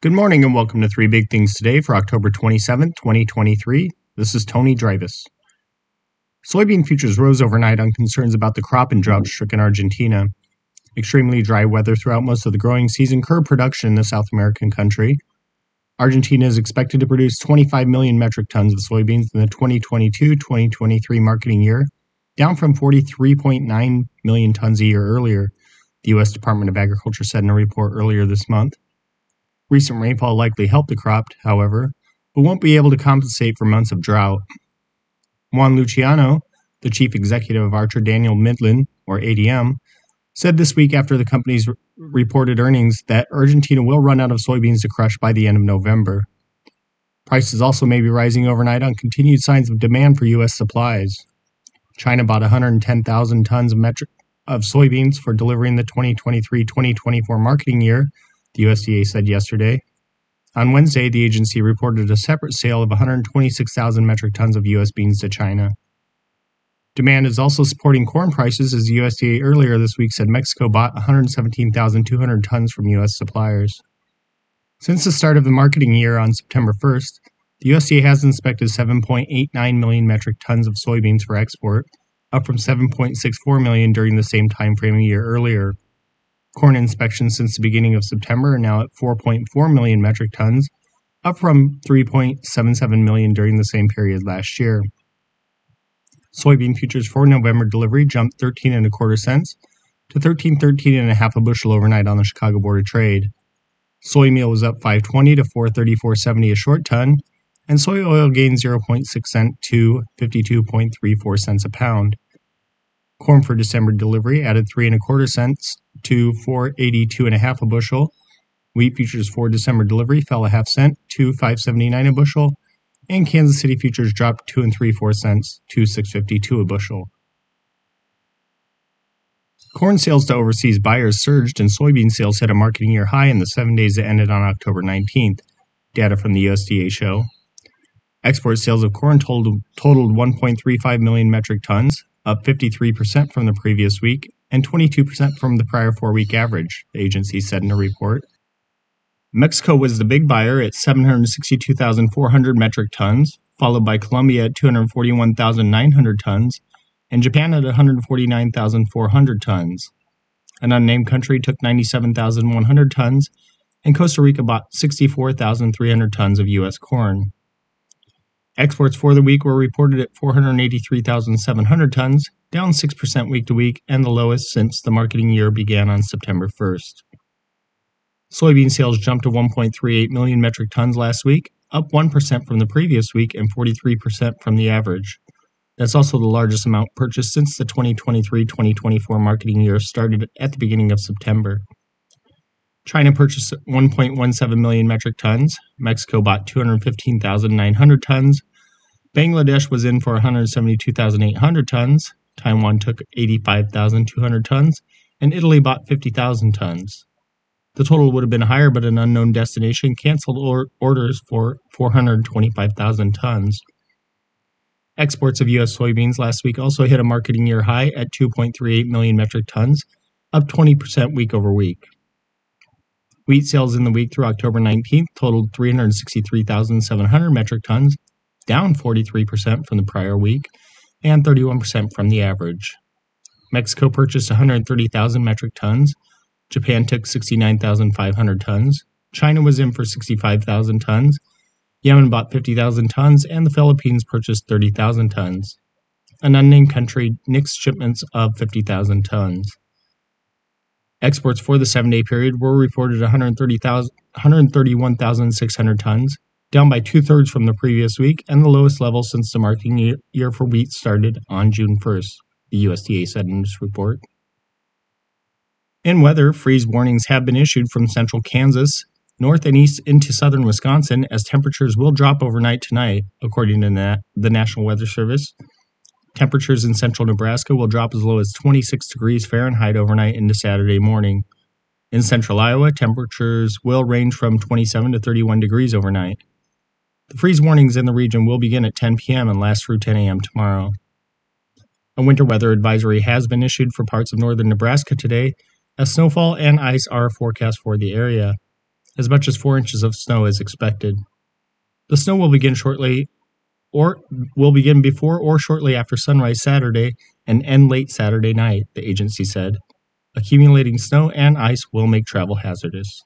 Good morning and welcome to Three Big Things Today for October 27th, 2023. This is Tony Dreibus. Soybean futures rose overnight on concerns about the crop in drought stricken Argentina. Extremely dry weather throughout most of the growing season curbed production in the South American country. Argentina is expected to produce 25 million metric tons of soybeans in the 2022 2023 marketing year, down from 43.9 million tons a year earlier, the U.S. Department of Agriculture said in a report earlier this month. Recent rainfall likely helped the crop, however, but won't be able to compensate for months of drought. Juan Luciano, the chief executive of Archer Daniel Midland, or ADM, said this week after the company's r- reported earnings that Argentina will run out of soybeans to crush by the end of November. Prices also may be rising overnight on continued signs of demand for U.S. supplies. China bought 110,000 tons of, metric, of soybeans for delivery in the 2023 2024 marketing year, the USDA said yesterday. On Wednesday, the agency reported a separate sale of 126,000 metric tons of U.S. beans to China. Demand is also supporting corn prices as the USDA earlier this week said Mexico bought 117,200 tons from U.S. suppliers. Since the start of the marketing year on September 1st, the USDA has inspected 7.89 million metric tons of soybeans for export, up from 7.64 million during the same time frame a year earlier. Corn inspections since the beginning of September are now at 4.4 million metric tons, up from 3.77 million during the same period last year. Soybean futures for November delivery jumped 13 and a quarter cents to 13.13 and a half a bushel overnight on the Chicago Board of Trade. Soy meal was up 520 to 434.70 a short ton, and soy oil gained 0.6 cent to 52.34 cents a pound. Corn for December delivery added three and a quarter cents to 482 and a half a bushel. Wheat futures for December delivery fell a half cent to 579 a bushel, and Kansas City futures dropped two and three four cents to 652 a bushel. Corn sales to overseas buyers surged and soybean sales hit a marketing year high in the seven days that ended on October 19th, data from the USDA show. Export sales of corn totaled, totaled 1.35 million metric tons, up 53% from the previous week and 22% from the prior four week average, the agency said in a report. Mexico was the big buyer at 762,400 metric tons, followed by Colombia at 241,900 tons, and Japan at 149,400 tons. An unnamed country took 97,100 tons, and Costa Rica bought 64,300 tons of U.S. corn. Exports for the week were reported at 483,700 tons, down 6% week to week, and the lowest since the marketing year began on September 1st. Soybean sales jumped to 1.38 million metric tons last week, up 1% from the previous week and 43% from the average. That's also the largest amount purchased since the 2023 2024 marketing year started at the beginning of September. China purchased 1.17 million metric tons. Mexico bought 215,900 tons. Bangladesh was in for 172,800 tons. Taiwan took 85,200 tons. And Italy bought 50,000 tons. The total would have been higher, but an unknown destination canceled or- orders for 425,000 tons. Exports of U.S. soybeans last week also hit a marketing year high at 2.38 million metric tons, up 20% week over week. Wheat sales in the week through October 19th totaled 363,700 metric tons, down 43% from the prior week and 31% from the average. Mexico purchased 130,000 metric tons. Japan took 69,500 tons. China was in for 65,000 tons. Yemen bought 50,000 tons, and the Philippines purchased 30,000 tons. An unnamed country nixed shipments of 50,000 tons. Exports for the seven day period were reported 131,600 tons, down by two thirds from the previous week and the lowest level since the marketing year for wheat started on June 1st, the USDA said in its report. In weather, freeze warnings have been issued from central Kansas, north and east into southern Wisconsin as temperatures will drop overnight tonight, according to the National Weather Service. Temperatures in central Nebraska will drop as low as 26 degrees Fahrenheit overnight into Saturday morning. In central Iowa, temperatures will range from 27 to 31 degrees overnight. The freeze warnings in the region will begin at 10 p.m. and last through 10 a.m. tomorrow. A winter weather advisory has been issued for parts of northern Nebraska today, as snowfall and ice are forecast for the area. As much as 4 inches of snow is expected. The snow will begin shortly or will begin before or shortly after sunrise Saturday and end late Saturday night, the agency said. Accumulating snow and ice will make travel hazardous.